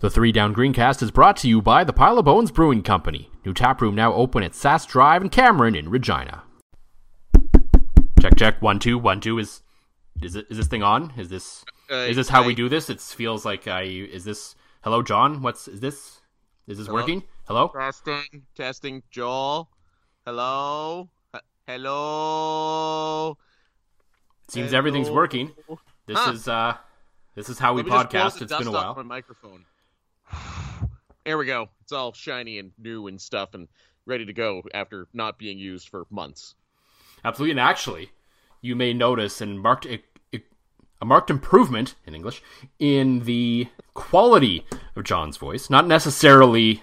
The Three Down Greencast is brought to you by the Pile of Bones Brewing Company. New tap room now open at Sask Drive and Cameron in Regina. Check check one two one two is is it is this thing on? Is this Uh, is this how we do this? It feels like I is this hello John? What's is this is this Hello? working? Hello? Testing, testing. Joel, hello, H- hello. Seems everything's working. This Huh. is uh this is how we Let podcast. It's been a while. My microphone. There we go. It's all shiny and new and stuff and ready to go after not being used for months. Absolutely, and actually, you may notice and marked a, a marked improvement in English in the quality of John's voice. Not necessarily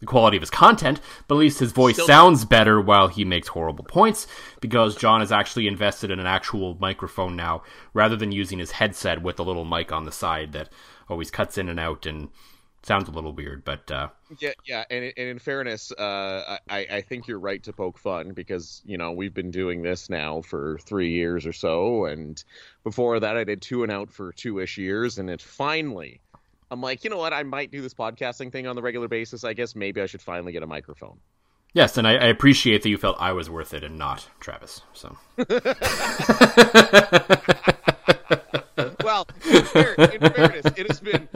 the quality of his content, but at least his voice Still- sounds better while he makes horrible points because John has actually invested in an actual microphone now rather than using his headset with a little mic on the side that always cuts in and out and sounds a little weird. But uh, Yeah, yeah, and, and in fairness, uh, I, I think you're right to poke fun because you know we've been doing this now for three years or so, and before that I did two and out for two ish years, and it finally, I'm like, you know what, I might do this podcasting thing on the regular basis. I guess maybe I should finally get a microphone. yes, and I, I appreciate that you felt I was worth it and not Travis. So. Well, in, fair, in fairness, it has been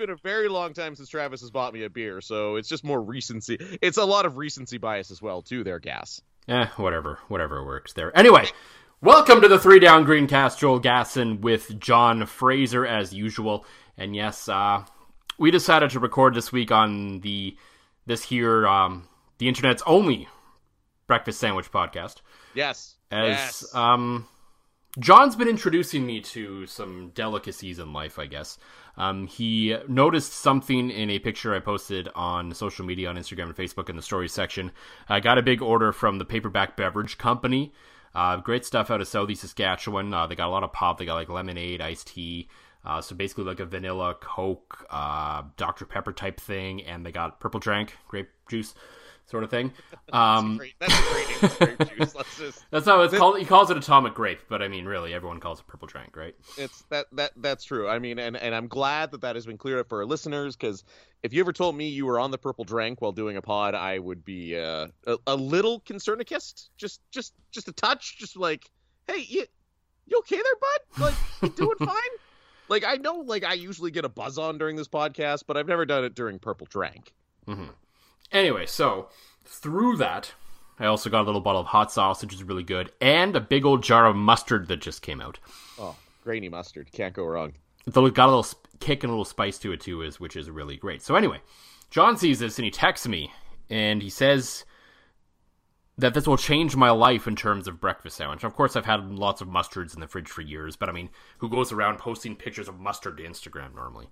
been a very long time since Travis has bought me a beer, so it's just more recency. It's a lot of recency bias as well, too. There, gas. Eh, whatever, whatever works there. Anyway, welcome to the Three Down Greencast. Joel Gasson with John Fraser as usual, and yes, uh, we decided to record this week on the this here um, the internet's only breakfast sandwich podcast. Yes. As yes. um, John's been introducing me to some delicacies in life, I guess. Um, he noticed something in a picture I posted on social media, on Instagram and Facebook in the stories section. I got a big order from the Paperback Beverage Company. Uh, great stuff out of Southeast Saskatchewan. Uh, they got a lot of pop. They got like lemonade, iced tea. Uh, so basically like a vanilla Coke, uh, Dr. Pepper type thing. And they got purple drank, grape juice sort of thing. Um, Great. That's a great grape juice. Let's just that's how it's called. He calls it atomic grape, but I mean, really, everyone calls it purple drank, right? it's that that that's true. I mean, and and I'm glad that that has been cleared up for our listeners because if you ever told me you were on the purple drank while doing a pod, I would be uh, a, a little concernicist, just just just a touch, just like, hey, you you okay there, bud? Like, you doing fine? Like, I know, like, I usually get a buzz on during this podcast, but I've never done it during purple drank. Anyway, so through that, I also got a little bottle of hot sauce, which is really good, and a big old jar of mustard that just came out. Oh, grainy mustard, can't go wrong. Though It's got a little kick and a little spice to it too, is which is really great. So anyway, John sees this and he texts me, and he says that this will change my life in terms of breakfast sandwich. Of course, I've had lots of mustards in the fridge for years, but I mean, who goes around posting pictures of mustard to Instagram normally?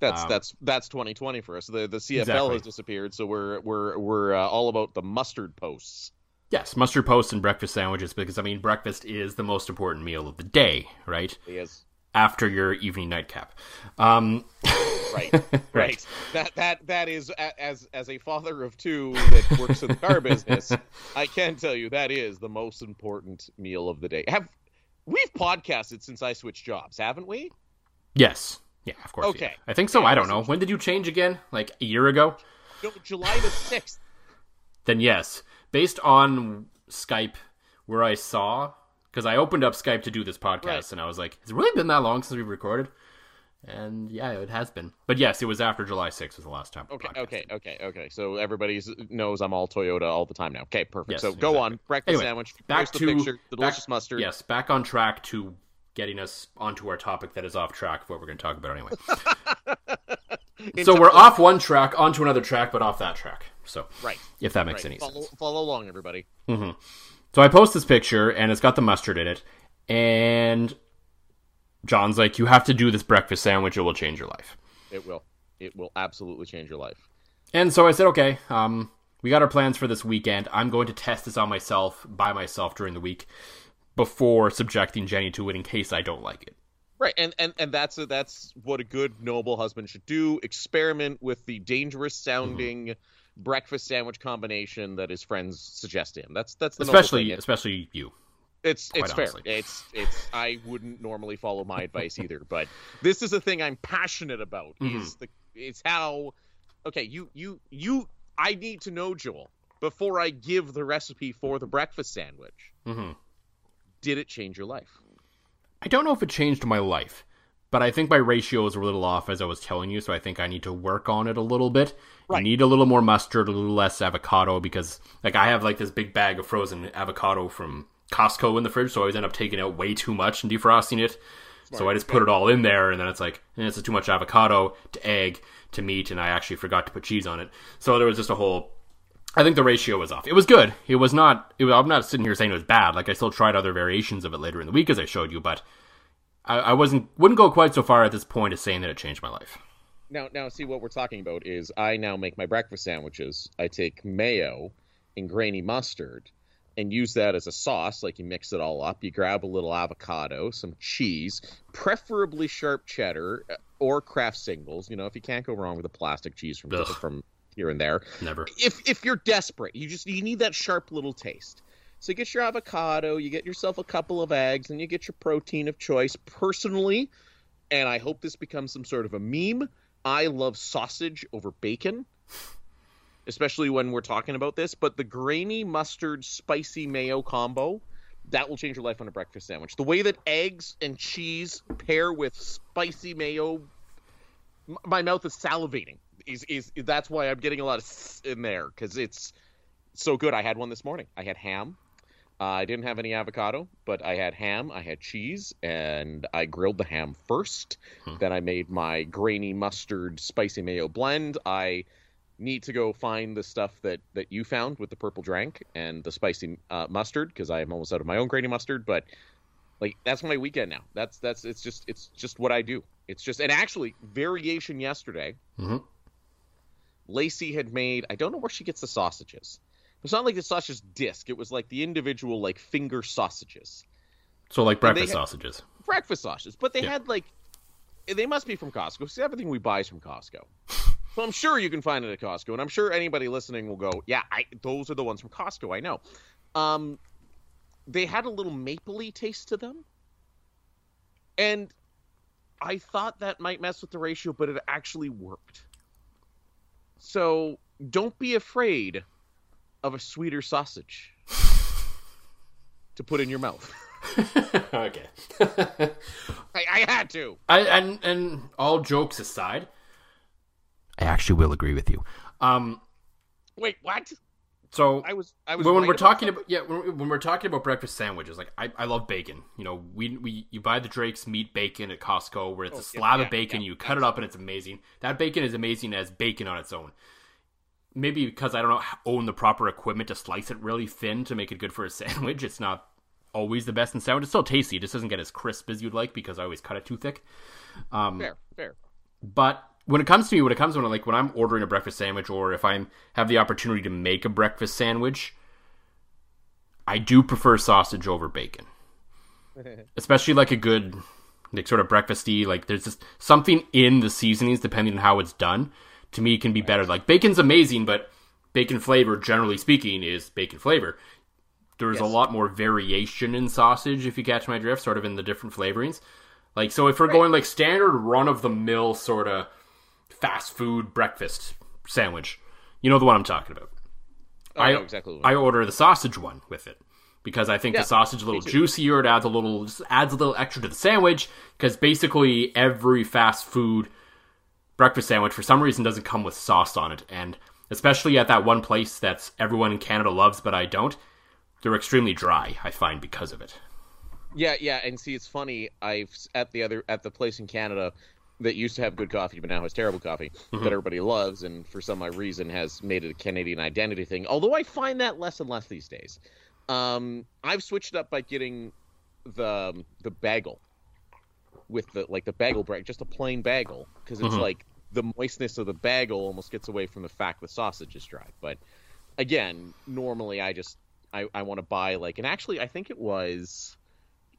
That's that's that's 2020 for us. The the CFL Um, Exactly. has disappeared, so we're we're we're uh, all about the mustard posts. Yes, mustard posts and breakfast sandwiches because I mean, breakfast is the most important meal of the day, right? Yes. after your evening nightcap. Um, right, right, right. That that that is as as a father of two that works in the car business, I can tell you that is the most important meal of the day. Have we've podcasted since I switched jobs, haven't we? Yes. Yeah, of course. Okay. Yeah. I think so. Yeah, I don't know. When did you change again? Like a year ago? No, July the 6th. then yes. Based on Skype, where I saw, because I opened up Skype to do this podcast, right. and I was like, has it really been that long since we've recorded? And yeah, it has been. But yes, it was after July 6th was the last time. Okay, okay, okay, okay. So everybody knows I'm all Toyota all the time now. Okay, perfect. Yes, so exactly. go on. Breakfast anyway, sandwich. Back to the picture, the delicious back, mustard. Yes, back on track to getting us onto our topic that is off track of what we're going to talk about anyway. so we're off one track onto another track, but off that track. So right, if that makes right. any follow, sense. Follow along, everybody. Mm-hmm. So I post this picture, and it's got the mustard in it, and John's like, "You have to do this breakfast sandwich; it will change your life." It will. It will absolutely change your life. And so I said, "Okay, um, we got our plans for this weekend. I'm going to test this on myself by myself during the week." Before subjecting Jenny to it in case I don't like it. Right, and and and that's a, that's what a good noble husband should do. Experiment with the dangerous sounding mm-hmm. breakfast sandwich combination that his friends suggest to him. That's that's the especially especially you. It's it's honestly. fair. It's it's I wouldn't normally follow my advice either, but this is a thing I'm passionate about. Mm-hmm. Is the it's how okay you you you I need to know Joel before I give the recipe for the breakfast sandwich. Mm-hmm did it change your life? I don't know if it changed my life, but I think my ratios were a little off as I was telling you, so I think I need to work on it a little bit. Right. I need a little more mustard, a little less avocado because like I have like this big bag of frozen avocado from Costco in the fridge, so I always end up taking out way too much and defrosting it. Smart. So I just put it all in there, and then it's like, eh, and it's too much avocado to egg to meat, and I actually forgot to put cheese on it. So there was just a whole I think the ratio was off. It was good. It was not. It, I'm not sitting here saying it was bad. Like I still tried other variations of it later in the week, as I showed you, but I, I wasn't wouldn't go quite so far at this point as saying that it changed my life. Now, now, see what we're talking about is I now make my breakfast sandwiches. I take mayo and grainy mustard and use that as a sauce. Like you mix it all up. You grab a little avocado, some cheese, preferably sharp cheddar uh, or Kraft singles. You know, if you can't go wrong with a plastic cheese from Ugh. from here and there. Never. If if you're desperate, you just you need that sharp little taste. So you get your avocado, you get yourself a couple of eggs, and you get your protein of choice. Personally, and I hope this becomes some sort of a meme. I love sausage over bacon, especially when we're talking about this. But the grainy mustard spicy mayo combo, that will change your life on a breakfast sandwich. The way that eggs and cheese pair with spicy mayo, my mouth is salivating is is that's why I'm getting a lot of in there because it's so good. I had one this morning. I had ham. Uh, I didn't have any avocado, but I had ham. I had cheese, and I grilled the ham first. Hmm. Then I made my grainy mustard spicy mayo blend. I need to go find the stuff that that you found with the purple drank and the spicy uh, mustard because I am almost out of my own grainy mustard. But like that's my weekend now. That's that's it's just it's just what I do. It's just and actually variation yesterday. Mm-hmm. Lacey had made. I don't know where she gets the sausages. It's not like the sausage disc. It was like the individual like finger sausages. So like breakfast sausages. Breakfast sausages, but they yeah. had like they must be from Costco. See, everything we buy is from Costco. so I'm sure you can find it at Costco, and I'm sure anybody listening will go, "Yeah, I, those are the ones from Costco." I know. Um, they had a little mapley taste to them, and I thought that might mess with the ratio, but it actually worked. So don't be afraid of a sweeter sausage to put in your mouth. okay. I, I, had to. I, and and all jokes aside, I actually will agree with you. Um, wait, what? So I was I was when, we're talking about, yeah when, when, we're talking about breakfast sandwiches, like I, I love bacon. You know, we we you buy the Drake's meat bacon at Costco where it's oh, a slab yeah, of bacon. Yeah, you cut it up and it's amazing. That bacon is amazing as bacon on its own. Maybe because I don't know, own the proper equipment to slice it really thin to make it good for a sandwich. It's not always the best in sandwich. It's still tasty. It just doesn't get as crisp as you'd like because I always cut it too thick. Um, fair, fair. But when it comes to me, when it comes to when, like when I'm ordering a breakfast sandwich or if I have the opportunity to make a breakfast sandwich, I do prefer sausage over bacon, especially like a good like sort of breakfasty. Like there's just something in the seasonings, depending on how it's done. To me, can be better. Like bacon's amazing, but bacon flavor, generally speaking, is bacon flavor. There's yes. a lot more variation in sausage, if you catch my drift, sort of in the different flavorings. Like so, if we're right. going like standard run of the mill sort of fast food breakfast sandwich, you know the one I'm talking about. Oh, I, I exactly. I order the sausage one with it because I think yeah, the sausage is a little juicier. It adds a little adds a little extra to the sandwich because basically every fast food breakfast sandwich for some reason doesn't come with sauce on it, and especially at that one place that's everyone in Canada loves, but I don't. They're extremely dry. I find because of it. Yeah, yeah, and see, it's funny. I've at the other at the place in Canada that used to have good coffee, but now has terrible coffee mm-hmm. that everybody loves, and for some reason has made it a Canadian identity thing. Although I find that less and less these days. Um, I've switched up by getting the the bagel with the like the bagel bread, just a plain bagel, because it's mm-hmm. like the moistness of the bagel almost gets away from the fact the sausage is dry. But again, normally I just I, I want to buy like, and actually I think it was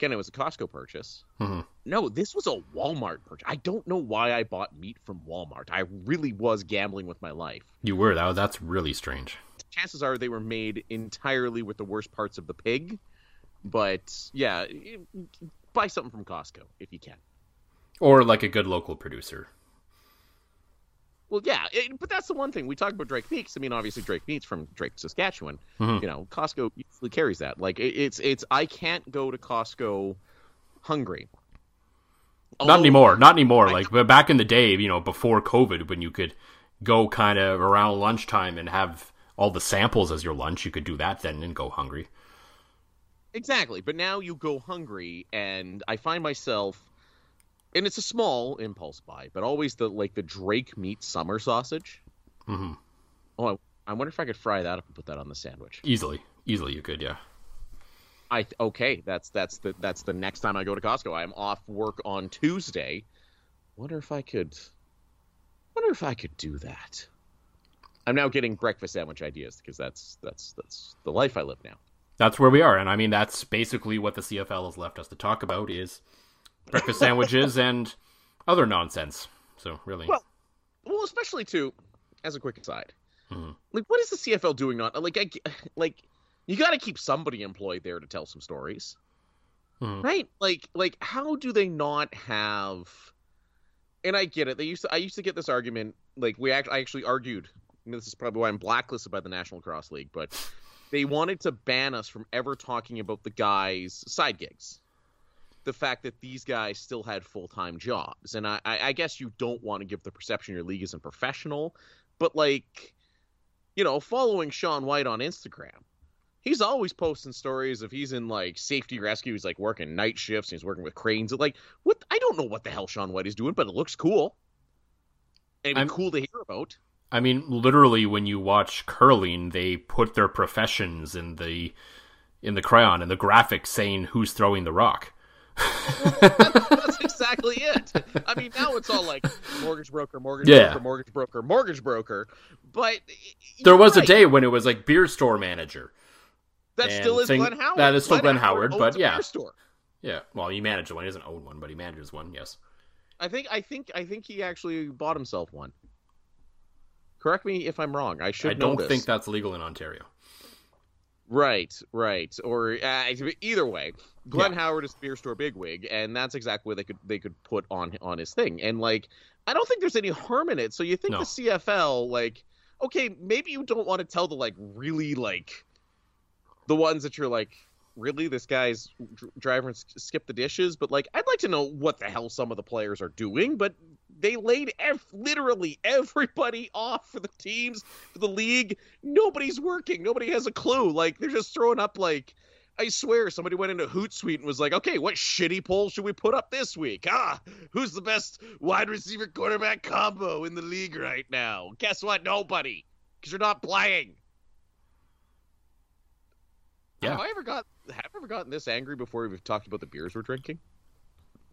again it was a Costco purchase. Mm-hmm. No, this was a Walmart purchase. I don't know why I bought meat from Walmart. I really was gambling with my life. You were that that's really strange chances are they were made entirely with the worst parts of the pig. But yeah, buy something from Costco if you can, or like a good local producer. Well, yeah, it, but that's the one thing we talk about Drake Meats. I mean, obviously Drake Meats from Drake, Saskatchewan. Mm-hmm. You know, Costco usually carries that. Like it, it's it's I can't go to Costco hungry. Although, not anymore. Not anymore. I, like but back in the day, you know, before COVID, when you could go kind of around lunchtime and have all the samples as your lunch, you could do that then and go hungry. Exactly. But now you go hungry and I find myself and it's a small impulse buy, but always the like the Drake meat summer sausage. Mm-hmm. Oh, I, I wonder if I could fry that up and put that on the sandwich. Easily, easily you could, yeah. I okay, that's that's the that's the next time I go to Costco. I'm off work on Tuesday. Wonder if I could. Wonder if I could do that. I'm now getting breakfast sandwich ideas because that's that's that's the life I live now. That's where we are, and I mean that's basically what the CFL has left us to talk about is breakfast sandwiches and other nonsense. So really, well, well, especially too, as a quick aside, mm-hmm. like what is the CFL doing? Not like I like you got to keep somebody employed there to tell some stories, mm-hmm. right? Like like how do they not have? And I get it. They used to. I used to get this argument. Like we act, I actually argued this is probably why I'm blacklisted by the National Cross League, but they wanted to ban us from ever talking about the guys' side gigs. The fact that these guys still had full time jobs. And I, I guess you don't want to give the perception your league isn't professional, but like, you know, following Sean Whyte on Instagram, he's always posting stories of he's in like safety rescue. He's like working night shifts. he's working with cranes. Like, what? I don't know what the hell Sean Whyte is doing, but it looks cool. And it'd be cool to hear about. I mean, literally, when you watch curling, they put their professions in the in the crayon and the graphics saying who's throwing the rock. that's, exactly it. I mean, now it's all like mortgage broker, mortgage yeah. broker, mortgage broker, mortgage broker. But there was right. a day when it was like beer store manager. That still is saying, Glenn Howard. That is still Glenn, Glenn Howard, Howard but yeah. Yeah, well, he manages one. He doesn't own one, but he manages one. Yes. I think. I think. I think he actually bought himself one. Correct me if I'm wrong. I should. I don't think that's legal in Ontario. Right, right, or uh, either way, Glenn yeah. Howard is beer store bigwig, and that's exactly what they could they could put on on his thing. And like, I don't think there's any harm in it. So you think no. the CFL, like, okay, maybe you don't want to tell the like really like the ones that you're like, really this guy's driving skip the dishes, but like I'd like to know what the hell some of the players are doing. But they laid ev- literally everybody off for the teams, for the league. Nobody's working. Nobody has a clue. Like they're just throwing up like I swear somebody went into Hootsuite and was like, okay, what shitty poll should we put up this week? Ah, who's the best wide receiver quarterback combo in the league right now? Guess what? Nobody. Because you're not playing. Yeah. Have I ever got have I ever gotten this angry before we've talked about the beers we're drinking?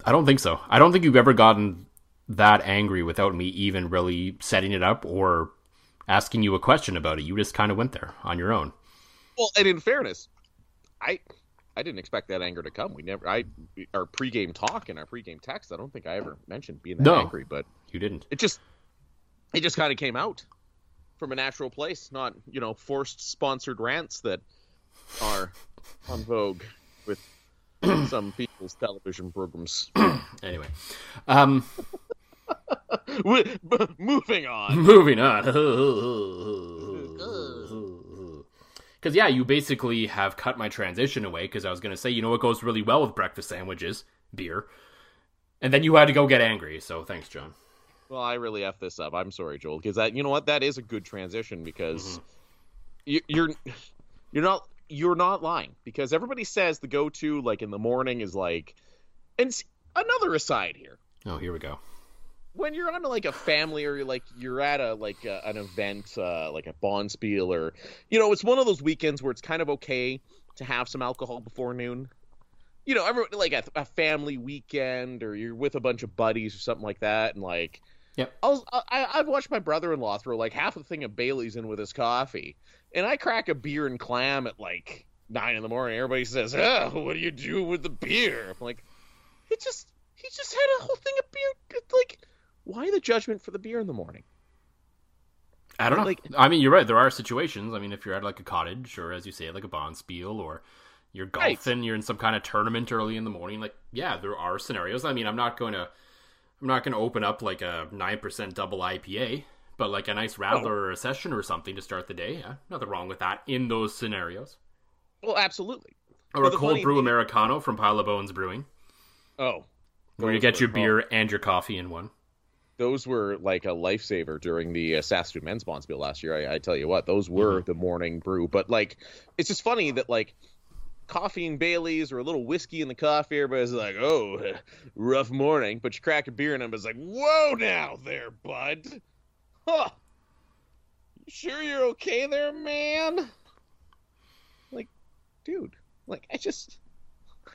I don't think so. I don't think you've ever gotten that angry without me even really setting it up or asking you a question about it. You just kind of went there on your own. Well, and in fairness, I I didn't expect that anger to come. We never, I, our pregame talk and our pregame text. I don't think I ever mentioned being that No. angry, but You didn't. it just, it just kind of came out from a natural place, not you know forced sponsored rants that are on vogue with some people's television programs. Anyway, um, Moving on. moving on. Because yeah, you basically have cut my transition away. Because I was going to say, you know what goes really well with breakfast sandwiches? Beer. And then you had to go get angry. So thanks, John. Well, I really f this up. I'm sorry, Joel, because that you know what that is a good transition because you, you're you're not you're not lying because everybody says the go-to like in the morning is like, and another aside here Oh, here we go. when you're on like a family or you're like you're at a like a, an event uh, like a bonspiel or you know it's one of those weekends where it's kind of okay to have some alcohol before noon you know everyone like a, a family weekend or you're with a bunch of buddies or something like that and like Yep. I was, I, I've watched my brother-in-law throw like half a thing of Bailey's in with his coffee, and I crack a beer and clam at like nine in the morning. Everybody says, "Oh, what do you do with the beer?" I'm like, "It just, he just had a whole thing of beer. It's like, why the judgment for the beer in the morning? I don't know. Like- I mean, you're right. There are situations. I mean, if you're at like a cottage or, as you say, like a bonspiel or you're Right. golfing, you're in some kind of tournament early in the morning. Like, yeah, there are scenarios. I mean, I'm not going to, I'm not going to open up like a nine percent double IPA, but like a nice rattler or a session or something to start the day. Yeah, nothing wrong with that in those scenarios. Well, absolutely. Or Well, a cold brew thing- Americano from Pile of Bones Brewing, Oh, where you get your oh, beer and your coffee in one. those were like a lifesaver during the uh, Saskatoon men's bonspiel last year. I, I tell you what, those were the morning brew. But like, it's just funny that like coffee and Bailey's or a little whiskey in the coffee, everybody's like, "Oh, rough morning." But you crack a beer and everybody's like, "Whoa, now there, bud." Huh? You sure you're okay there, man? Like, dude, like I just.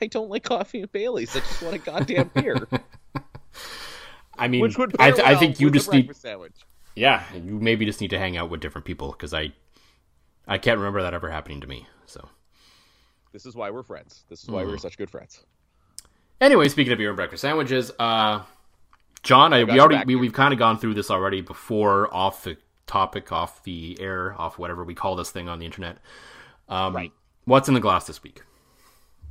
I don't like coffee and Bailey's. I just want a goddamn beer. I mean, Which would I, pair I think you just need sandwich. Yeah, you maybe just need to hang out with different people because I, I can't remember that ever happening to me. So This is why we're friends. This is why Hmm. we're such good friends. anyway, speaking of beer and breakfast sandwiches, uh, John, I, we already we, we've kind of gone through this already before off the topic, off the air, off whatever we call this thing on the internet. Um, Right. What's in the glass this week?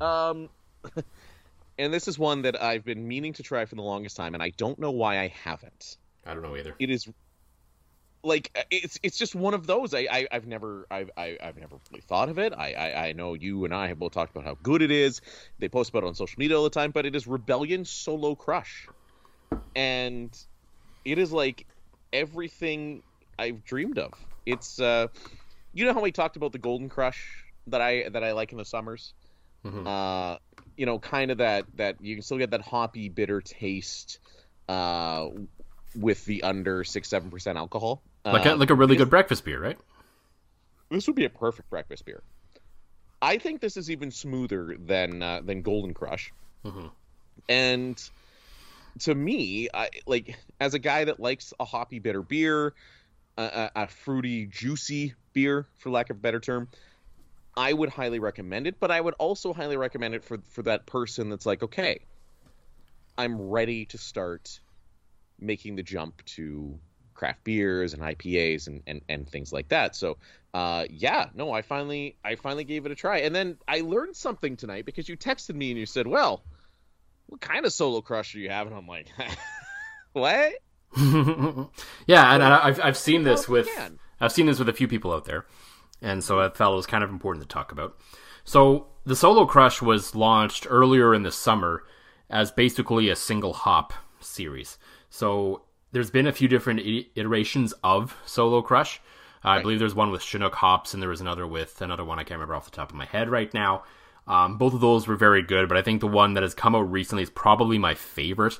Um, and this is one that I've been meaning to try for the longest time, and I don't know why I haven't. I don't know either. It is like it's it's just one of those. I, I I've never I've I, I've never really thought of it. I, I I know you and I have both talked about how good it is. They post about it on social media all the time, but it is Rebellion Solo Crush, and it is like everything I've dreamed of. It's uh, you know how we talked about the Golden Crush that I that I like in the summers. Mhm. Uh, you know, kind of that that you can still get that hoppy, bitter taste, uh, with the under six seven percent alcohol. Like a, Uh, like a really good breakfast beer, right? This would be a perfect breakfast beer. I think this is even smoother than uh, than Golden Crush. Mhm. And to me, I like as a guy that likes a hoppy bitter beer, a, a, a fruity juicy beer, for lack of a better term. I would highly recommend it, but I would also highly recommend it for for that person that's like, okay, I'm ready to start making the jump to craft beers and IPAs and, and, and things like that. So uh, yeah, no, I finally I finally gave it a try, and then I learned something tonight because you texted me and you said, "Well, what kind of solo crush are you having?" I'm like, "What?" yeah, and I- I've I've seen this with can. I've seen this with a few people out there, and so I felt it was kind of important to talk about. So the Solo Crush was launched earlier in the summer as basically a single hop series. So there's been a few different iterations of Solo Crush. I believe there's one with Chinook hops, and there was another with another one I can't remember off the top of my head right now. Um, both of those were very good, but I think the one that has come out recently is probably my favorite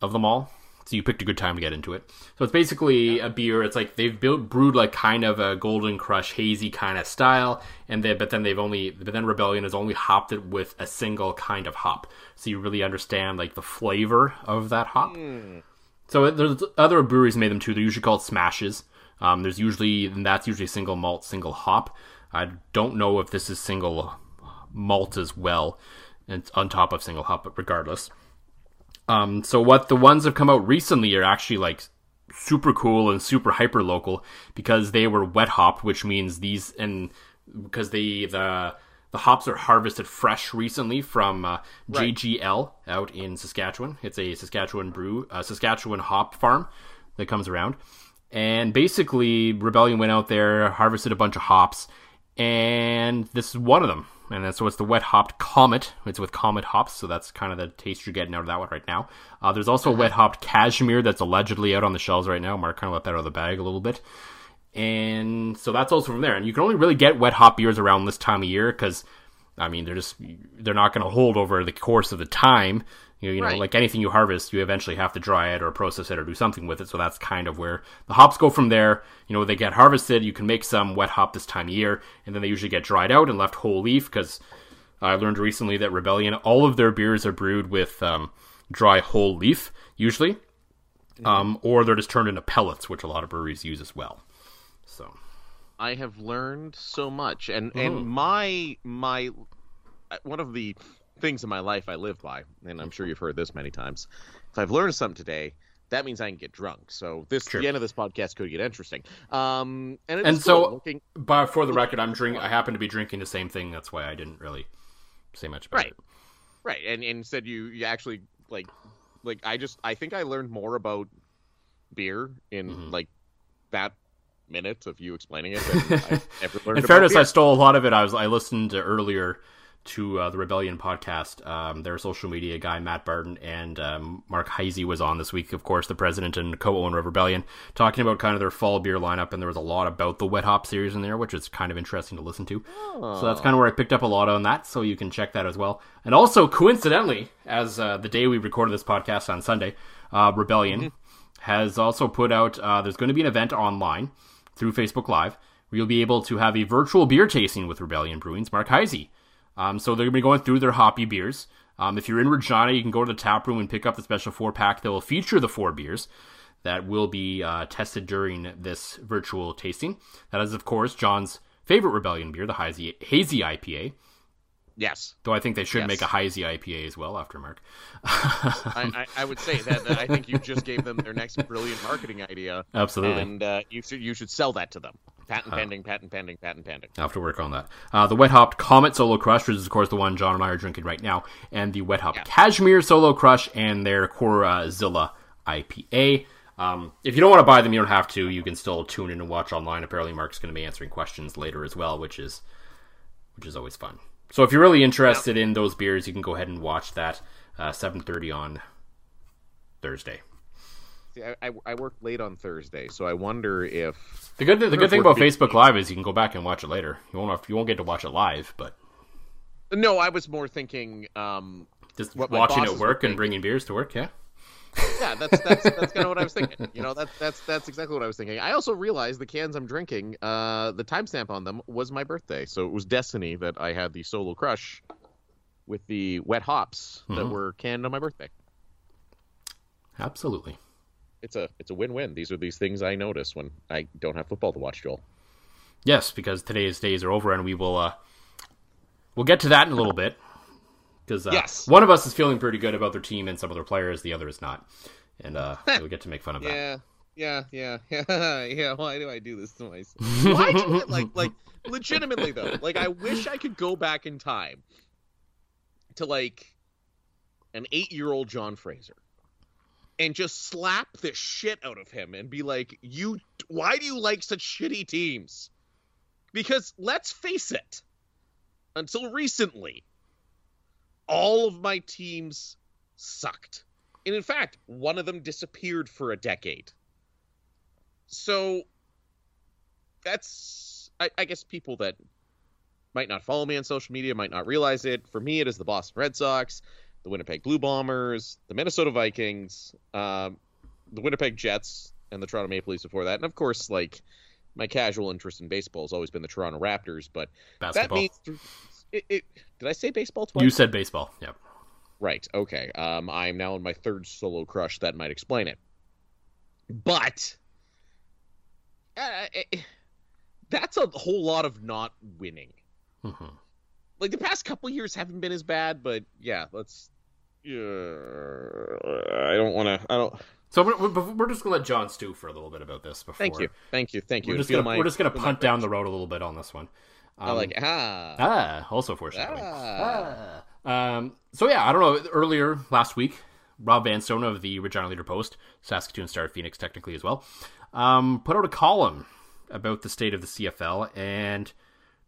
of them all. So you picked a good time to get into it. So it's basically a beer. It's like they've built brewed like kind of a Golden Crush hazy kind of style, and they but then they've only but then Rebellion has only hopped it with a single kind of hop. So you really understand like the flavor of that hop. So there's other breweries made them too. They're usually called smashes. Um, there's usually and that's usually single malt, single hop. I don't know if this is single malt as well, and on top of single hop, but regardless. Um, so what the ones have come out recently are actually like super cool and super hyper local because they were wet hopped, which means these and because they the the hops are harvested fresh recently from uh, Right. JGL out in Saskatchewan. It's a Saskatchewan brew, uh, Saskatchewan hop farm that comes around. And basically, Rebellion went out there, harvested a bunch of hops, and this is one of them. And so it's the wet hopped Comet. It's with Comet hops, so that's kind of the taste you're getting out of that one right now. Uh, there's also a wet hopped Cashmere that's allegedly out on the shelves right now. Mark kind of let that out of the bag a little bit. And so that's also from there. And you can only really get wet hop beers around this time of year because, I mean, they're just they're not going to hold over the course of the time. You know, you know, Right. like anything you harvest, you eventually have to dry it or process it or do something with it. So that's kind of where the hops go from there. You know, they get harvested. You can make some wet hop this time of year, and then they usually get dried out and left whole leaf because I learned recently that Rebellion, all of their beers are brewed with um, dry whole leaf usually, um, or they're just turned into pellets, which a lot of breweries use as well. So I have learned so much, and Mhm. and my my uh, one of the things in my life I live by, and I'm sure you've heard this many times. If I've learned something today, that means I can get drunk. So this Sure. the end of this podcast could get interesting. Um, and it And is cool so- looking, But for the record, I'm drink. I happen to be drinking the same thing. That's why I didn't really say much about Right. it. right, and and instead you you actually like like I just I think I learned more about beer in Mhm. like that minute of you explaining it. In fairness. I stole a lot of it. I was I listened to earlier to uh, the Rebellion podcast. Um, their social media guy Matt Barton and um, Mark Heisey was on this week. Of course, the president and co-owner of Rebellion, talking about kind of their fall beer lineup, and there was a lot about the Wet Hop series in there, which is kind of interesting to listen to. So that's kind of where I picked up a lot on that. So you can check that as well. And also, coincidentally, as uh, the day we recorded this podcast on Sunday, uh, Rebellion has also put out. Uh, there's going to be an event online through Facebook Live where you'll be able to have a virtual beer tasting with Rebellion Brewing's Mark Heisey. Um, so they're going to be going through their hoppy beers. Um, if you're in Regina, you can go to the tap room and pick up the special four pack that will feature the four beers that will be uh, tested during this virtual tasting. That is, of course, John's favorite Rebellion beer, the Hazy, Hazy IPA. Yes. Though I think they should Yes. make a Hazy IPA as well after Mark. I, I, I would say that, that I think you just gave them their next brilliant marketing idea, Absolutely. and uh, you should you should sell that to them. Patent pending, patent pending, patent pending. I'll have to work on that. Uh, the Wet Hopped Comet Solo Crush, which is, of course, the one John and I are drinking right now, and the Wet Hopped Yeah. Cashmere Solo Crush and their Cora Zilla IPA. Um, if you don't want to buy them, you don't have to. You can still tune in and watch online. Apparently, Mark's going to be answering questions later as well, which is which is always fun. So if you're really interested in those beers, you can go ahead and watch that uh, 7:30 on Thursday. See, I, I, I work late on Thursday, so I wonder if The good the good thing about Facebook Live is you can go back and watch it later. You won't have, you won't get to watch it live, but no, I was more thinking. Um, just watching it work and bringing beers to work. Yeah. Yeah, that's that's that's kind of what I was thinking. You know, that's that's that's exactly what I was thinking. I also realized the cans I'm drinking, uh, the timestamp on them was my birthday, so it was destiny that I had the solo crush with the wet hops that Mhm. were canned on my birthday. Absolutely. It's a it's a win-win. These are these things I notice when I don't have football to watch, Joel. Yes, because today's days are over, and we will uh, we'll get to that in a little bit. Because uh, Yes. one of us is feeling pretty good about their team, and some of their players, the other is not, and uh, we'll get to make fun of that. Yeah, yeah, yeah, yeah, yeah. Why do I do this to myself? Why do I like like legitimately though? Like I wish I could go back in time to like an eight-year-old John Fraser and just slap the shit out of him and be like, "You, why do you like such shitty teams?" Because let's face it, until recently, all of my teams sucked. And in fact, one of them disappeared for a decade. So that's I, I guess people that might not follow me on social media might not realize it. For me, it is the Boston Red Sox, the Winnipeg Blue Bombers, the Minnesota Vikings, um, the Winnipeg Jets, and the Toronto Maple Leafs before that. And of course, like my casual interest in baseball has always been the Toronto Raptors. But that Basketball. means it, it, did I say baseball twice? you said baseball. Yep. Right. Okay. Um, I'm now in my third solo crush. That might explain it. But uh, eh, that's a whole lot of not winning. hmm Like like the past couple years haven't been as bad, but yeah, let's. Yeah, I don't want to. I don't. So we're, we're, just gonna let John stew for a little bit about this before. Thank you, thank you, thank you. We're just gonna, my, we're just gonna punt down the road a little bit on this one. Um, I like ah ah also foreshadowing. Ah. ah. Um, so yeah, I don't know. Earlier last week, Rob Vanstone of the Regina Leader Post, Saskatoon Star Phoenix technically as well, um, put out a column about the state of the CFL and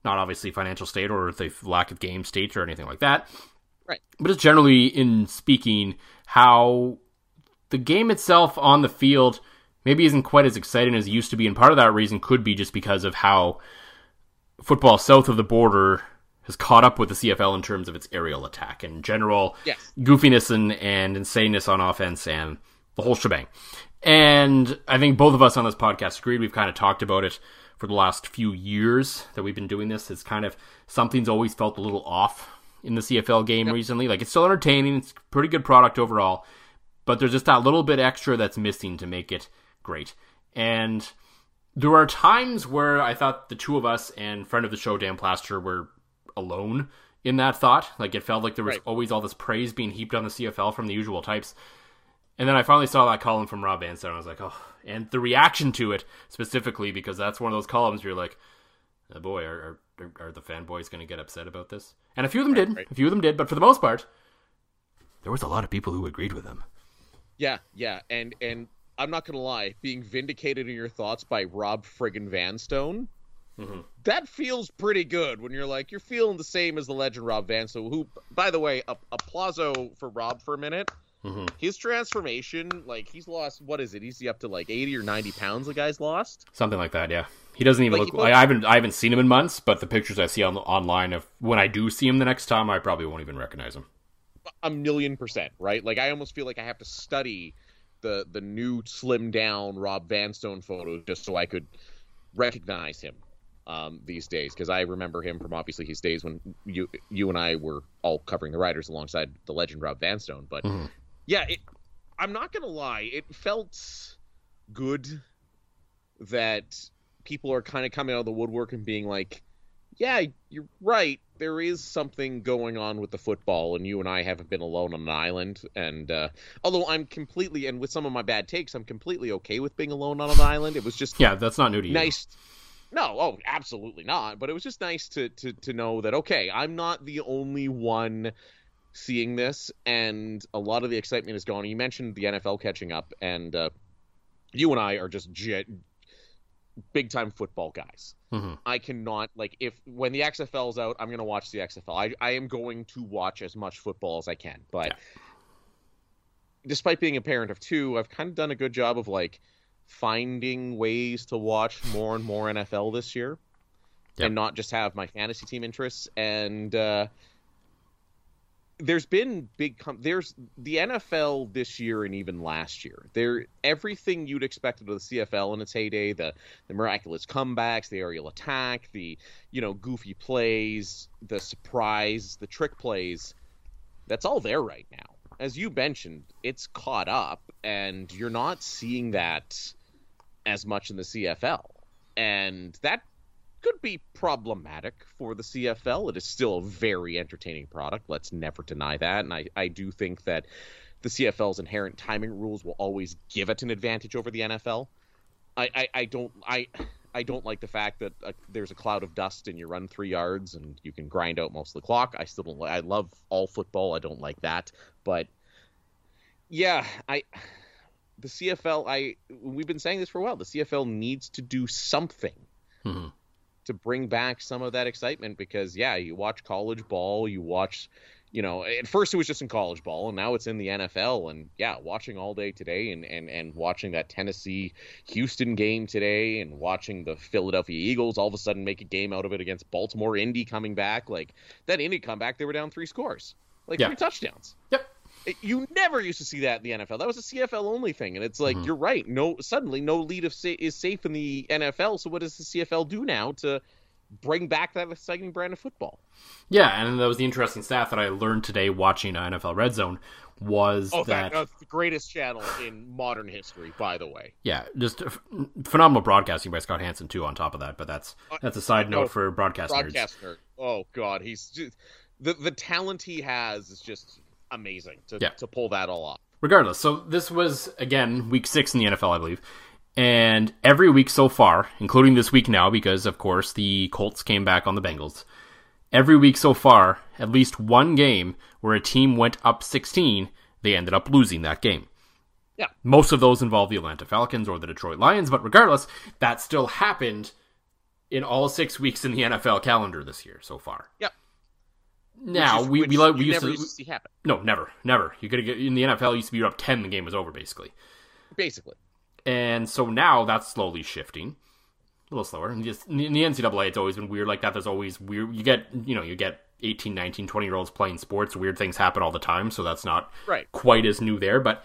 not obviously financial state or the lack of game state or anything like that. Right. But it's generally in speaking how the game itself on the field maybe isn't quite as exciting as it used to be, and part of that reason could be just because of how football south of the border has caught up with the CFL in terms of its aerial attack and general yes. goofiness and, and insaneness on offense and the whole shebang. And I think both of us on this podcast agreed. We've kind of talked about it for the last few years that we've been doing this. It's kind of something's always felt a little off in the CFL game yep. recently. Like it's still entertaining, it's pretty good product overall, but there's just that little bit extra that's missing to make it great. And there are times where I thought the two of us and friend of the show Dan Plaster were alone in that thought. Like it felt like there was right. always all this praise being heaped on the CFL from the usual types. And then I finally saw that column from Rob Vanstone. I was like, oh, and the reaction to it specifically because that's one of those columns where you're like, oh boy, are are, are the fanboys going to get upset about this? And a few of them right, did. Right. A few of them did, but for the most part, there was a lot of people who agreed with him. Yeah, yeah, and and I'm not gonna lie, being vindicated in your thoughts by Rob friggin' Vanstone, mm-hmm. that feels pretty good when you're like you're feeling the same as the legend Rob Vanstone. Who, by the way, a, applauso for Rob for a minute. Mm-hmm. His transformation, like he's lost. What is it? He's up to like 80 or 90 pounds. The guy's lost. Something like that. Yeah. He doesn't even like, look. Like, I haven't. I haven't seen him in months, but the pictures I see on online of when I do see him the next time, I probably won't even recognize him. A million percent, right? Like I almost feel like I have to study the the new slim down Rob Vanstone photo just so I could recognize him um, these days because I remember him from obviously his days when you you and I were all covering the Riders alongside the legend Rob Vanstone. But mm-hmm. yeah, it, I'm not gonna lie, it felt good that people are kind of coming out of the woodwork and being like, yeah, you're right. There is something going on with the football, and you and I haven't been alone on an island. And uh, although I'm completely, and with some of my bad takes, I'm completely okay with being alone on an island. It was just yeah, that's not new to you. Nice. No, oh, absolutely not. But it was just nice to to to know that okay, I'm not the only one seeing this, and a lot of the excitement is gone. You mentioned the NFL catching up, and uh, you and I are just jet, big time football guys. Mm-hmm. I cannot like if when the XFL's out, I'm gonna watch the XFL. I I am going to watch as much football as I can. But yeah. despite being a parent of two, I've kind of done a good job of like finding ways to watch more and more NFL this year, yep. and not just have my fantasy team interests. And uh, there's been big com- there's the NFL this year and even last year. There everything you'd expect of the CFL in its heyday, the the miraculous comebacks, the aerial attack, the you know goofy plays, the surprise, the trick plays. That's all there right now. As you mentioned, it's caught up and you're not seeing that as much in the CFL. And that could be problematic for the CFL. It is still a very entertaining product. Let's never deny that. And I, I do think that the CFL's inherent timing rules will always give it an advantage over the NFL. I, I, I don't I I don't like the fact that uh, there's a cloud of dust and you run three yards and you can grind out most of the clock. I still don't. I love all football. I don't like that, but yeah, I the CFL. I we've been saying this for a while. The CFL needs to do something. Mm-hmm to bring back some of that excitement because yeah, you watch college ball, you watch you know, at first it was just in college ball and now it's in the NFL and yeah, watching all day today and and and watching that Tennessee Houston game today and watching the Philadelphia Eagles all of a sudden make a game out of it against Baltimore Indy coming back like that Indy comeback they were down three scores. Like yeah. three touchdowns. Yep you never used to see that in the NFL. That was a CFL only thing, and it's like mm-hmm. you're right. No, suddenly no lead of sa- is safe in the NFL. So what does the CFL do now to bring back that exciting brand of football? Yeah, and that was the interesting stat that I learned today watching NFL Red Zone was oh, that, that uh, the greatest channel in modern history, by the way. Yeah, just phenomenal broadcasting by Scott Hanson too. On top of that, but that's uh, that's a side note no, for broadcast, broadcast nerds. Nerd. oh god, he's just, the the talent he has is just amazing to Yeah. to pull that all off. regardless, so this was again week six in the NFL, I believe, and every week so far, including this week now, because of course the Colts came back on the Bengals. Every week so far, at least one game where a team went up 16, they ended up losing that game. Yeah. Most of those involve the Atlanta Falcons or the Detroit Lions, but regardless, that still happened in all six weeks in the NFL calendar this year so far. Yep. Now is- we, we like we used to used to see happen. no never never. You could get in the NFL used to be you're up ten the game was over basically. Basically, and so now that's slowly shifting. A little slower. And just in the ncaa it's always been weird like that. There's always weird you get you know you get 18 19 20 year olds playing sports. Weird things happen all the time so that's not Right. quite as new there but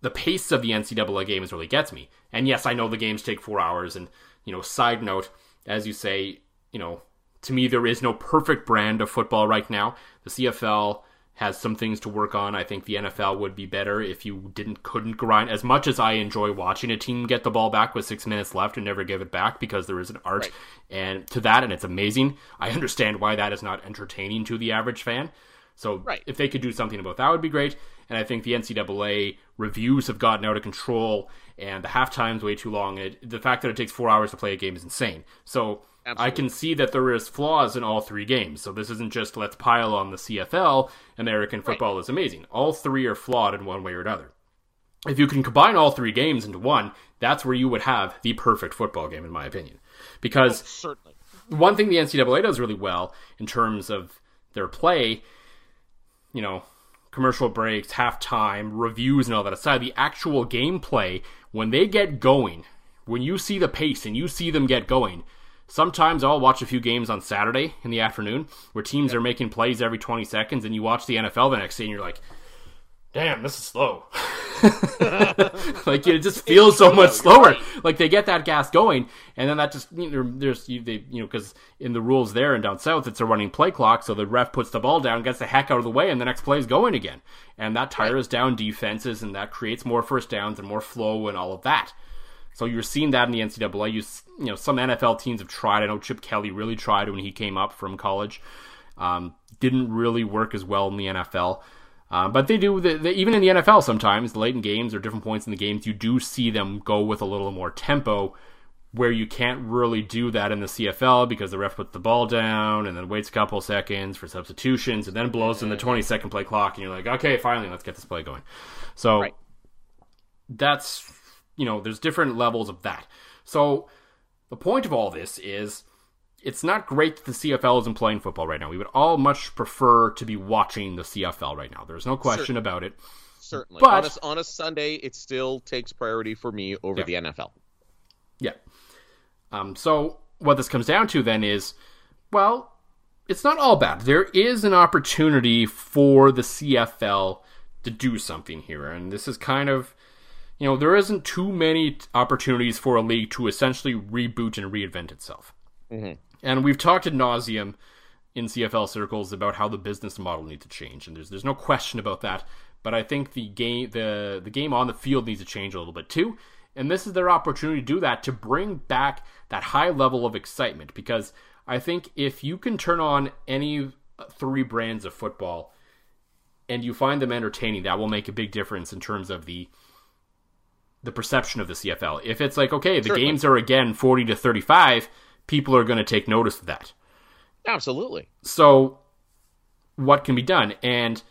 the pace of the ncaa games really gets me. And yes i know the games take four hours and you know side note as you say you know to me there is no perfect brand of football right now the cfl has some things to work on. I think the NFL would be better if you didn't couldn't grind as much as I enjoy watching a team get the ball back with 6 minutes left and never give it back because there is an art Right. and to that and it's amazing. I understand why that is not entertaining to the average fan. So Right. if they could do something about that would be great. And I think the NCAA reviews have gotten out of control and the halftime's way too long. It, the fact that it takes 4 hours to play a game is insane. So I can see that there is flaws in all three games. So this isn't just let's pile on the CFL. American football is amazing. All three are flawed in one way or another. If you can combine all three games into one, that's where you would have the perfect football game, in my opinion. Because oh, certainly. one thing the NCAA does really well in terms of their play, you know, commercial breaks, halftime, reviews, and all that aside, the actual gameplay, when they get going, when you see the pace and you see them get going, sometimes I'll watch a few games on Saturday in the afternoon where teams are making plays every 20 seconds, and you watch the NFL the next day and you're like, damn, this is slow. like it just feels so much slower. Like they get that gas going, and then that just you know, there's you, they, you know because in the rules there and down south it's a running play clock, so the ref puts the ball down, gets the heck out of the way, and the next play is going again, and that tires down defenses, and that creates more first downs and more flow and all of that. So you're seeing that in the NCAA. You you know some NFL teams have tried. I know Chip Kelly really tried when he came up from college. Um, didn't really work as well in the NFL. Um, but they do, the, the, even in the NFL sometimes, late in games or different points in the games, you do see them go with a little more tempo where you can't really do that in the CFL because the ref puts the ball down and then waits a couple seconds for substitutions and then blows in the 20 second play clock and you're like, okay, finally, let's get this play going. So Right. that's, you know, there's different levels of that. So the point of all this is it's not great that the CFL isn't playing football right now. We would all much prefer to be watching the CFL right now. There's no question about it. Certainly. But- on, a, on a Sunday, it still takes priority for me over Yeah. the NFL. Yeah. Um, so what this comes down to then is, well, it's not all bad. There is an opportunity for the CFL to do something here, and this is kind of, you know, there isn't too many opportunities for a league to essentially reboot and reinvent itself. Mm-hmm. And we've talked ad nauseum in CFL circles about how the business model needs to change, and there's there's no question about that. But I think the game the the game on the field needs to change a little bit too. And this is their opportunity to do that to bring back that high level of excitement because I think if you can turn on any three brands of football and you find them entertaining, that will make a big difference in terms of the the perception of the CFL. If it's like, okay, the Certainly. games are again 40 to 35, people are going to take notice of that. Absolutely. So, what can be done? And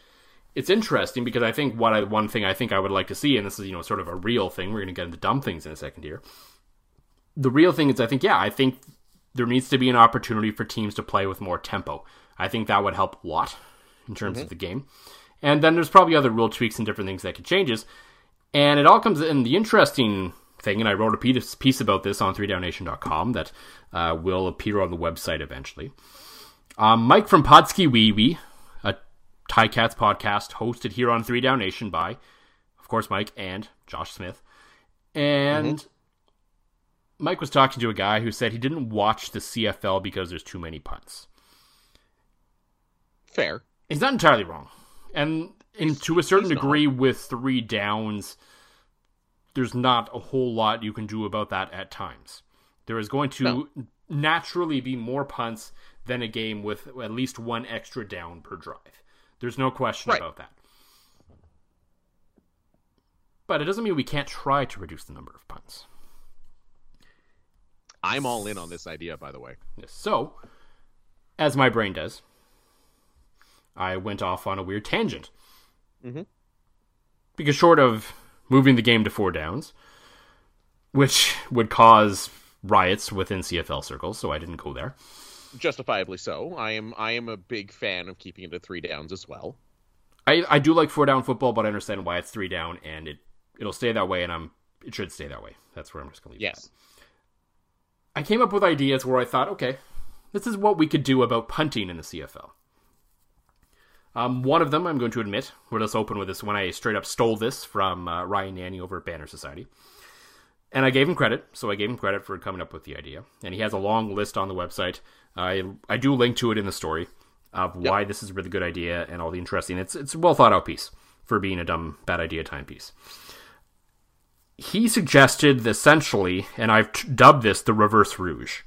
it's interesting because I think what I, one thing I think I would like to see, and this is you know sort of a real thing. We're going to get into dumb things in a second here. The real thing is, I think, yeah, I think there needs to be an opportunity for teams to play with more tempo. I think that would help a lot in terms of mm-hmm. the game. And then there's probably other rule tweaks and different things that could changes. And it all comes in the interesting thing, and I wrote a piece, about this on 3downnation.com that uh, will appear on the website eventually. Um, Mike from Podsky Wee Wee, a Ticats podcast hosted here on Three Down Nation by, of course, Mike and Josh Smith. And Mike was talking to a guy who said he didn't watch the CFL because there's too many punts. Fair. He's not entirely wrong. And in, to a certain he's not. degree, with three downs, there's not a whole lot you can do about that at times. There is going to no. naturally be more punts than a game with at least one extra down per drive. There's no question right. about that. But it doesn't mean we can't try to reduce the number of punts. I'm all in on this idea, by the way. So, as my brain does, I went off on a weird tangent. Mm-hmm. Because short of moving the game to four downs, which would cause riots within CFL circles, so I didn't go there. Justifiably so. I am I am a big fan of keeping it to three downs as well. I, I do like four down football, but I understand why it's three down, and it it'll stay that way, and I'm it should stay that way. That's where I'm just gonna leave. Yes. I came up with ideas where I thought, okay, this is what we could do about punting in the CFL. Um, one of them, I'm going to admit, we'll just open with this when I straight up stole this from uh, Ryan Nanni over at Banner Society. And I gave him credit, so I gave him credit for coming up with the idea. And he has a long list on the website. I I do link to it in the story of why yep. this is a really good idea and all the interesting. It's it's a well thought out piece for being a dumb bad idea timepiece. He suggested essentially, and I've t- dubbed this the reverse rouge,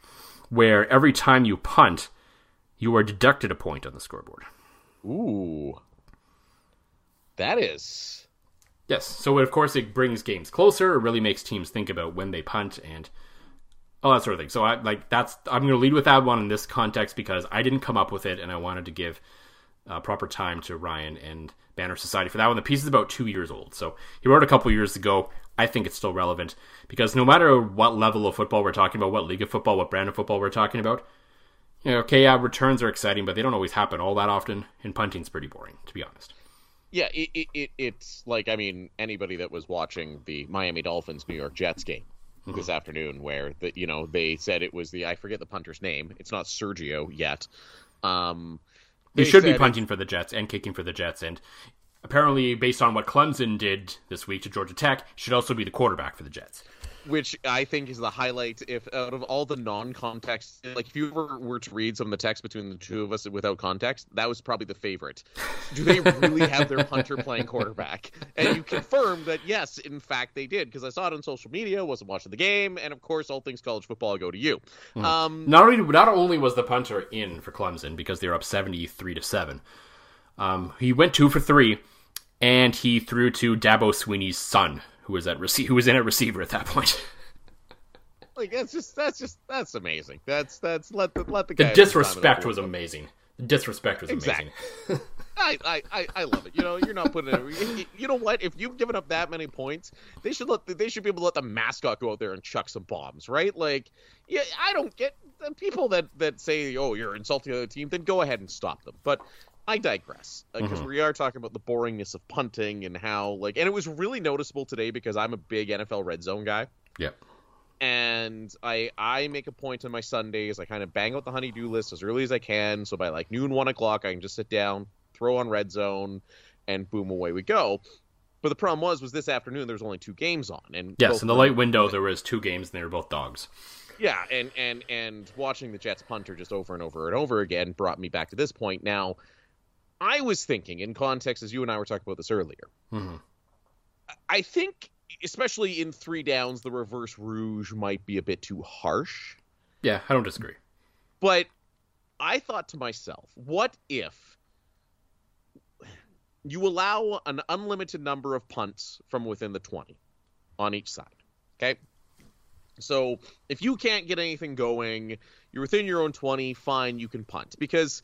where every time you punt, you are deducted a point on the scoreboard. Ooh. That is. Yes. So, of course, it brings games closer. It really makes teams think about when they punt and all that sort of thing. So, I like that's. I'm going to lead with that one in this context because I didn't come up with it, and I wanted to give uh, proper time to Ryan and Banner Society for that one. The piece is about two years old, so he wrote a couple years ago. I think it's still relevant because no matter what level of football we're talking about, what league of football, what brand of football we're talking about, you know, okay, yeah, returns are exciting, but they don't always happen all that often. And punting's pretty boring, to be honest. Yeah, it, it, it it's like I mean anybody that was watching the Miami Dolphins New York Jets game mm-hmm. this afternoon, where that you know they said it was the I forget the punter's name. It's not Sergio yet. Um, they, should be punting for the Jets and kicking for the Jets, and apparently, based on what Clemson did this week to Georgia Tech, should also be the quarterback for the Jets which I think is the highlight. If out of all the non-context, like if you ever were to read some of the text between the two of us without context, that was probably the favorite. Do they really have their punter playing quarterback? And you confirmed that yes, in fact they did because I saw it on social media. Wasn't watching the game, and of course, all things college football go to you. Mm. Um, not only not only was the punter in for Clemson because they were up seventy-three to seven. Um, he went two for three, and he threw to Dabo Swinney's son, who was at receive who was in at receiver at that point. like that's just that's just that's amazing. That's that's let the let the the disrespect was amazing. The disrespect was exactly. amazing. I, I, I love it. You know, you're not putting it. You know what? If you've given up that many points, they should let they should be able to let the mascot go out there and chuck some bombs, right? Like, yeah, I don't get the people that that say, "Oh, you're insulting the other team." Then go ahead and stop them. But I digress because uh, mm-hmm. we are talking about the boringness of punting and how like, and it was really noticeable today because I'm a big NFL red zone guy. Yep. And I I make a point on my Sundays. I kind of bang out the honeydew list as early as I can, so by like noon, one o'clock, I can just sit down, throw on red zone, and boom, away we go. But the problem was, was this afternoon there was only two games on, and yes, in the late window there was two games, and they were both dogs. Yeah, and and and watching the Jets punter just over and over and over again brought me back to this point. Now, I was thinking in context, as you and I were talking about this earlier. Mm-hmm. I think, especially in three downs, the reverse rouge might be a bit too harsh. Yeah, I don't disagree. But I thought to myself, what if you allow an unlimited number of punts from within the 20 on each side? Okay. So if you can't get anything going, you're within your own 20, fine, you can punt. Because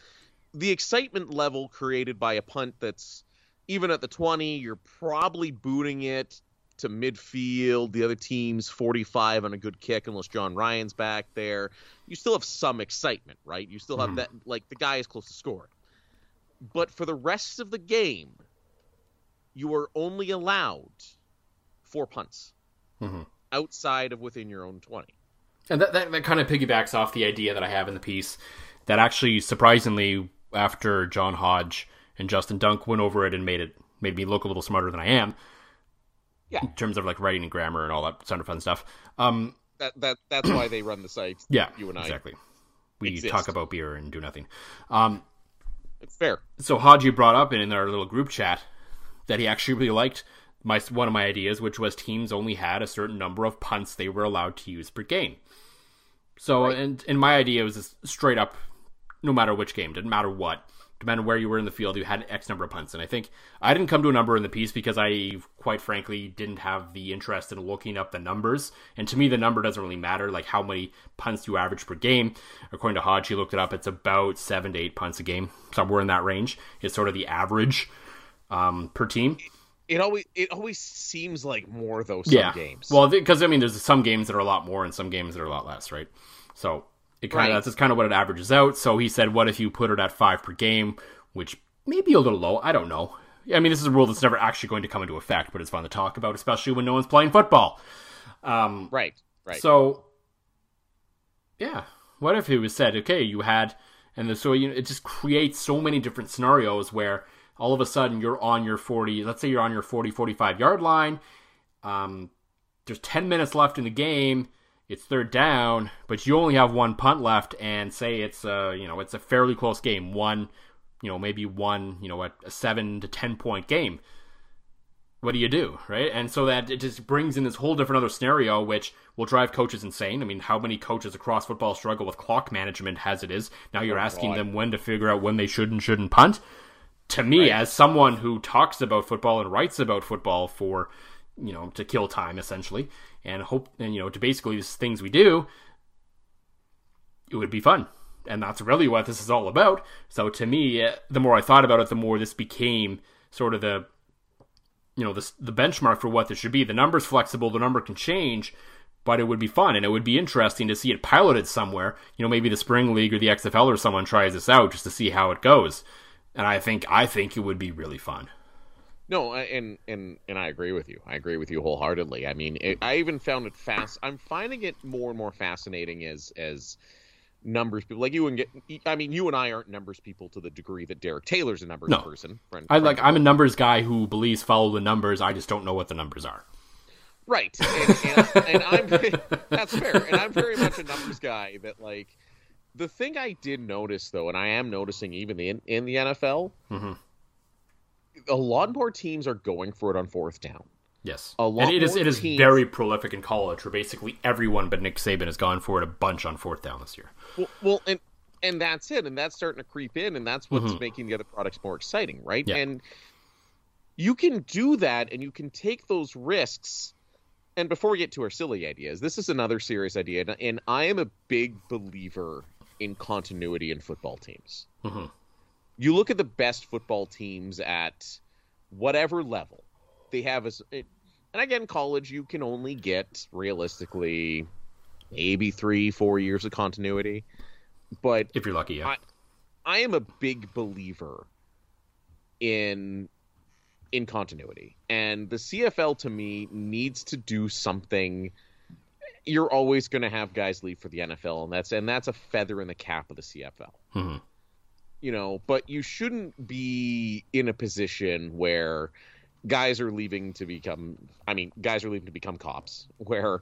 the excitement level created by a punt that's even at the 20, you're probably booting it to midfield. The other team's 45 on a good kick, unless John Ryan's back there. You still have some excitement, right? You still have mm. that, like the guy is close to scoring. But for the rest of the game, you are only allowed four punts mm-hmm. outside of within your own 20. And that, that, that kind of piggybacks off the idea that I have in the piece that actually surprisingly after John Hodge and Justin Dunk went over it and made it made me look a little smarter than I am. Yeah. In terms of like writing and grammar and all that sort of fun stuff. Um, that that that's why they run the site. Yeah, you and I exactly. We exist. talk about beer and do nothing. Um, it's fair. So Haji brought up in our little group chat that he actually really liked my one of my ideas, which was teams only had a certain number of punts they were allowed to use per game. So, and and my idea was just straight up, no matter which game, didn't matter what, depending where you were in the field, you had X number of punts. And I think I didn't come to a number in the piece because I, quite frankly, didn't have the interest in looking up the numbers. And to me, the number doesn't really matter, like how many punts you average per game. According to Hodge, he looked it up. It's about seven to eight punts a game, somewhere in that range. It's sort of the average um, per team. It always it always seems like more though. Some yeah. games. Well, because I mean, there's some games that are a lot more and some games that are a lot less, right? So it kind of Right. that's kind of what it averages out. So he said, what if you put it at five per game, which may be a little low. I don't know. I mean, this is a rule that's never actually going to come into effect, but it's fun to talk about, especially when no one's playing football. Um, right, right. so, yeah, what if it was said, okay, you had, and the, so you, it just creates so many different scenarios where all of a sudden you're on your 40, let's say you're on your 40, 45 yard line. Um, there's 10 minutes left in the game. It's third down, but you only have one punt left, and say it's a, you know, it's a fairly close game. One, you know, maybe one, you know, a, a seven to 10 point game what do you do, right? And so that it just brings in this whole different other scenario, which will drive coaches insane. I mean, how many coaches across football struggle with clock management as it is? Now you're oh, asking God. them when to figure out when they should and shouldn't punt. To me, Right. as someone who talks about football and writes about football for, you know, to kill time essentially, and hope, and you know, to basically these things we do, it would be fun. And that's really what this is all about. So to me, the more I thought about it, the more this became sort of the you know the the benchmark for what this should be. The number's flexible, the number can change, but it would be fun and it would be interesting to see it piloted somewhere. You know, maybe the spring league or the XFL or someone tries this out just to see how it goes. And I think I think it would be really fun. No, and and and I agree with you. I agree with you wholeheartedly. I mean, it, I even found it fast. I'm finding it more and more fascinating as as numbers people like you and get. I mean, you and I aren't numbers people to the degree that Derek Taylor's a numbers No. person. Friend, I like friend I'm a numbers guy who believes follow the numbers. I just don't know what the numbers are. right, and, and, and I'm that's fair. And I'm very much a numbers guy. That like the thing I did notice though, and I am noticing even in in the NFL, Mhm. A lot more teams are going for it on fourth down. Yes, A lot and it is it is teams- very prolific in college, where basically everyone but Nick Saban has gone for it a bunch on fourth down this year. Well, well, and and that's it, and that's starting to creep in, and that's what's making the other products more exciting, right? Mm-hmm. Yeah. And you can do that, and you can take those risks. And before we get to our silly ideas, this is another serious idea, and, I am a big believer in continuity in football teams. Mhm. You look at the best football teams at whatever level they have as, it, and again, college you can only get realistically maybe three, four years of continuity, but If you're lucky, yeah. I- I am a big believer in in continuity. And the CFL to me needs to do something you're always going to have guys leave for the NFL and that's and that's a feather in the cap of the CFL. Mhm. You know, but you shouldn't be in a position where guys are leaving to become I mean, guys are leaving to become cops where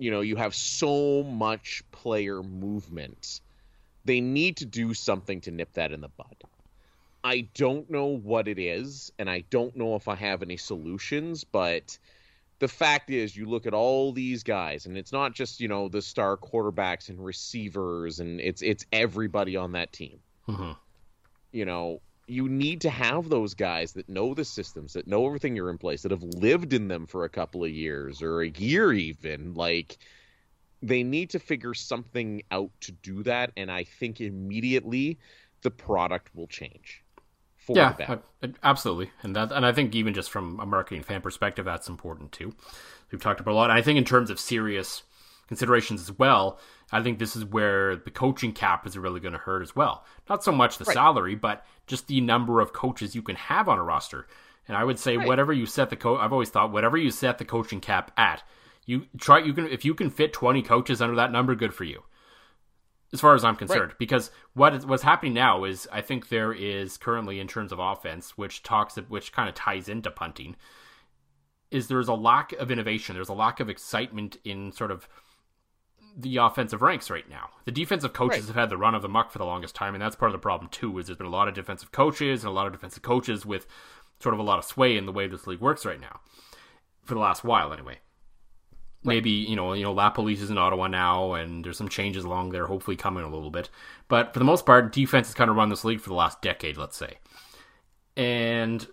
you know, you have so much player movement they need to do something to nip that in the bud. I don't know what it is, and I don't know if I have any solutions, but the fact is, you look at all these guys, and it's not just you know the star quarterbacks and receivers, and it's it's everybody on that team. Mhm. You know, you need to have those guys that know the systems, that know everything you're in place, that have lived in them for a couple of years or a year even. Like they need to figure something out to do that, and I think immediately the product will change. For yeah, the better. I- I- absolutely, and that, and I think even just from a marketing fan perspective, that's important too. We've talked about a lot. And I think in terms of serious considerations as well, I think this is where the coaching cap is really going to hurt as well. Not so much the Right. salary, but just the number of coaches you can have on a roster. And I would say Right. whatever you set the co- I've always thought whatever you set the coaching cap at, you try you can if you can fit twenty coaches under that number, good for you as far as I'm concerned. Because what is, what's happening now is I think there is currently in terms of offense, which talks which kind of ties into punting, is there's a lack of innovation. There's a lack of excitement in sort of the offensive ranks right now. The defensive coaches Right. have had the run of the muck for the longest time, and that's part of the problem too. Is there's been a lot of defensive coaches and a lot of defensive coaches with sort of a lot of sway in the way this league works right now, for the last while anyway. Maybe you know, you know, LaPolice is in Ottawa now, and there's some changes along there, hopefully coming a little bit. But for the most part, defense has kind of run this league for the last decade, let's say. And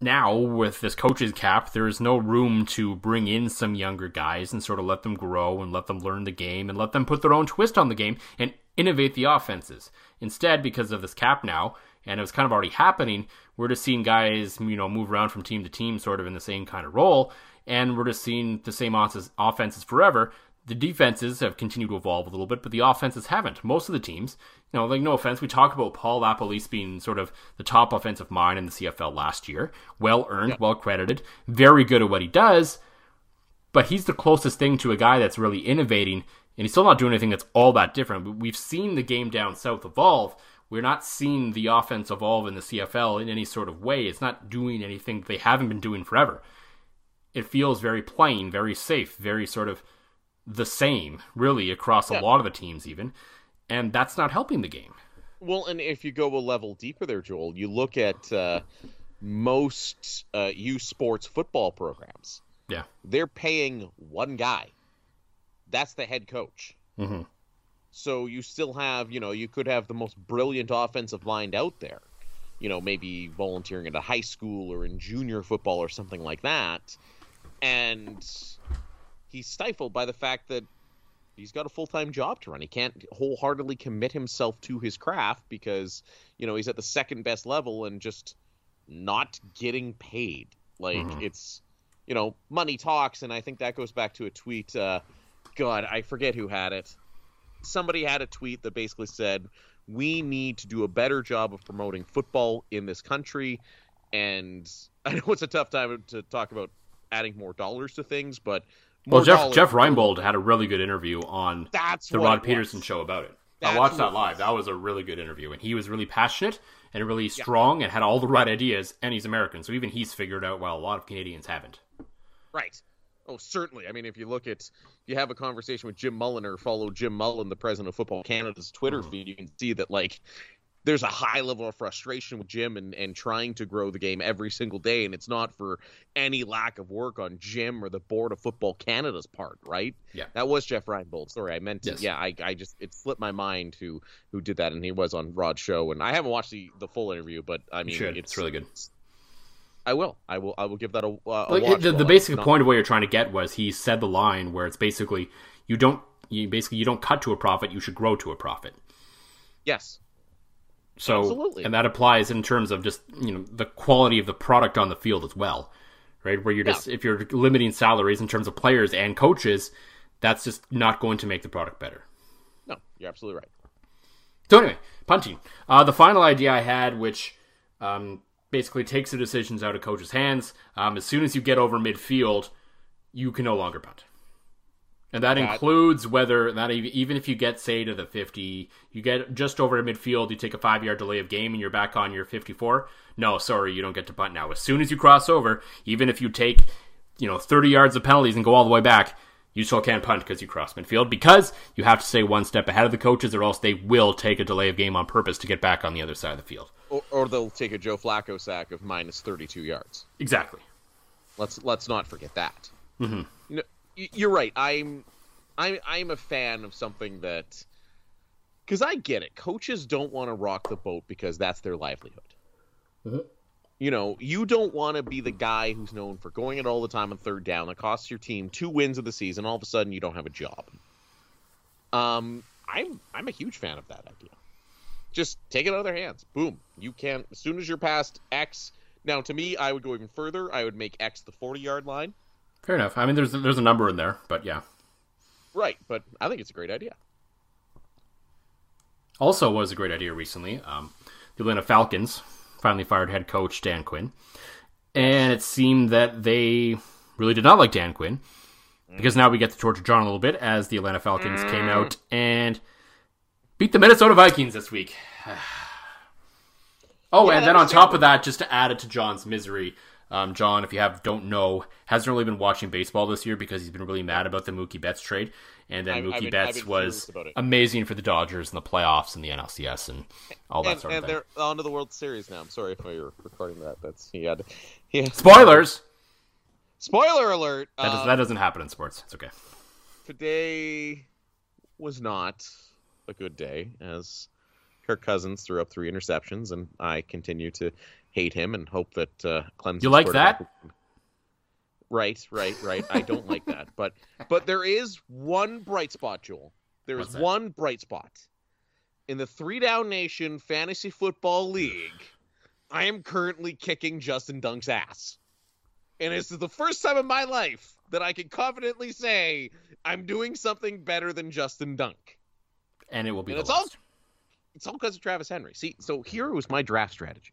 now with this coach's cap, there is no room to bring in some younger guys and sort of let them grow and let them learn the game and let them put their own twist on the game and innovate the offenses. Instead, because of this cap now, and it was kind of already happening, we're just seeing guys, you know, move around from team to team sort of in the same kind of role, and we're just seeing the same offenses forever the defenses have continued to evolve a little bit, but the offenses haven't. Most of the teams, you know, like no offense, we talk about Paul LaPolice being sort of the top offensive mind in the CFL last year. Well earned, yeah. well credited, very good at what he does, but he's the closest thing to a guy that's really innovating, and he's still not doing anything that's all that different. We've seen the game down south evolve. We're not seeing the offense evolve in the CFL in any sort of way. It's not doing anything they haven't been doing forever. It feels very plain, very safe, very sort of the same, really, across yeah. a lot of the teams, even. And that's not helping the game. Well, and if you go a level deeper there, Joel, you look at uh, most uh, U Sports football programs. Yeah. They're paying one guy. That's the head coach. Mm-hmm. So you still have, you know, you could have the most brilliant offensive line out there. You know, maybe volunteering at a high school or in junior football or something like that. And he's stifled by the fact that he's got a full-time job to run. He can't wholeheartedly commit himself to his craft because, you know, he's at the second best level and just not getting paid. Like mm-hmm. it's you know, money talks and I think that goes back to a tweet uh god, I forget who had it. Somebody had a tweet that basically said, "We need to do a better job of promoting football in this country." And I know it's a tough time to talk about adding more dollars to things, but well, Jeff Jeff Reinebold had a really good interview on That's the Rod Pedersen show about it. That's I watched that live. That was a really good interview, and he was really passionate and really strong yeah. and had all the right ideas. And he's American, so even he's figured out while a lot of Canadians haven't. Right. Oh, certainly. I mean, if you look at, if you have a conversation with Jim Mullin or follow Jim Mullin, the president of Football Canada's Twitter mm-hmm. feed, you can see that like there's a high level of frustration with Jim and, and trying to grow the game every single day. And it's not for any lack of work on Jim or the board of Football Canada's part, right? Yeah. That was Jeff Reinebold. Sorry, I meant to. Yes. Yeah, I, I just, it slipped my mind who who did that. And he was on Rod's show. And I haven't watched the, the full interview, but I mean, it's, it's, really good. I will. I will. I will give that a, a like, The, the basic not... point of what you're trying to get was he said the line where it's basically you don't you basically you don't cut to a profit. You should grow to a profit. Yes. So Absolutely. and that applies in terms of just you know the quality of the product on the field as well, right? Where you're just yeah. if you're limiting salaries in terms of players and coaches, that's just not going to make the product better. No, you're absolutely right. So anyway, punting. Uh, the final idea I had, which um, basically takes the decisions out of coaches' hands. Um, as soon as you get over midfield, you can no longer punt and that, that, includes whether that even if you get say to the 50 you get just over midfield you take a five yard delay of game and you're back on your 54 no sorry you don't get to punt now. As soon as you cross over even if you take you know 30 yards of penalties and go all the way back you still can't punt because you cross midfield because you have to stay one step ahead of the coaches or else they will take a delay of game on purpose to get back on the other side of the field. Or, or they'll take a joe flacco sack of minus 32 yards. Exactly. Let's let's not forget that. Mm-hmm. you know, you're right. I'm I'm I'm a fan of something that because I get it. Coaches don't want to rock the boat because that's their livelihood. Mm-hmm. You know, you don't want to be the guy who's known for going it all the time on third down that costs your team two wins of the season. All of a sudden, you don't have a job. Um, I'm I'm a huge fan of that idea. Just take it out of their hands. Boom. You can as soon as you're past X. Now, to me, I would go even further. I would make X the 40 yard line Fair enough. I mean, there's there's a number in there, but yeah. Right, but I think it's a great idea. Also, was a great idea recently. Um, the Atlanta Falcons finally fired head coach Dan Quinn, and it seemed that they really did not like Dan Quinn because now we get to torture John a little bit as the Atlanta Falcons mm. came out and beat the Minnesota Vikings this week. oh, yeah, and then on top of that, just to add it to John's misery, um, John, if you have don't know, hasn't really been watching baseball this year because he's been really mad about the Mookie Betts trade. And then I've, Mookie been, Betts was amazing for the Dodgers in the playoffs and the NLCS and all that and, sort of and thing. And they're on to the World Series now. I'm sorry if you're recording that. That's he had, he had spoilers. Spoiler alert. That, does, um, that doesn't happen in sports. It's okay. today was not a good day as Kirk Cousins threw up three interceptions, and I continue to hate him and hope that uh, Clemson. You like that? Right, right, right. I don't like that, but but there is one bright spot, Joel. There is one bright spot in the Three Down Nation Fantasy Football League. I am currently kicking Justin Dunk's ass, and this is the first time in my life that I can confidently say I'm doing something better than Justin Dunk. And it will be it's all- It's all because of Travis Henry. See, so here was my draft strategy.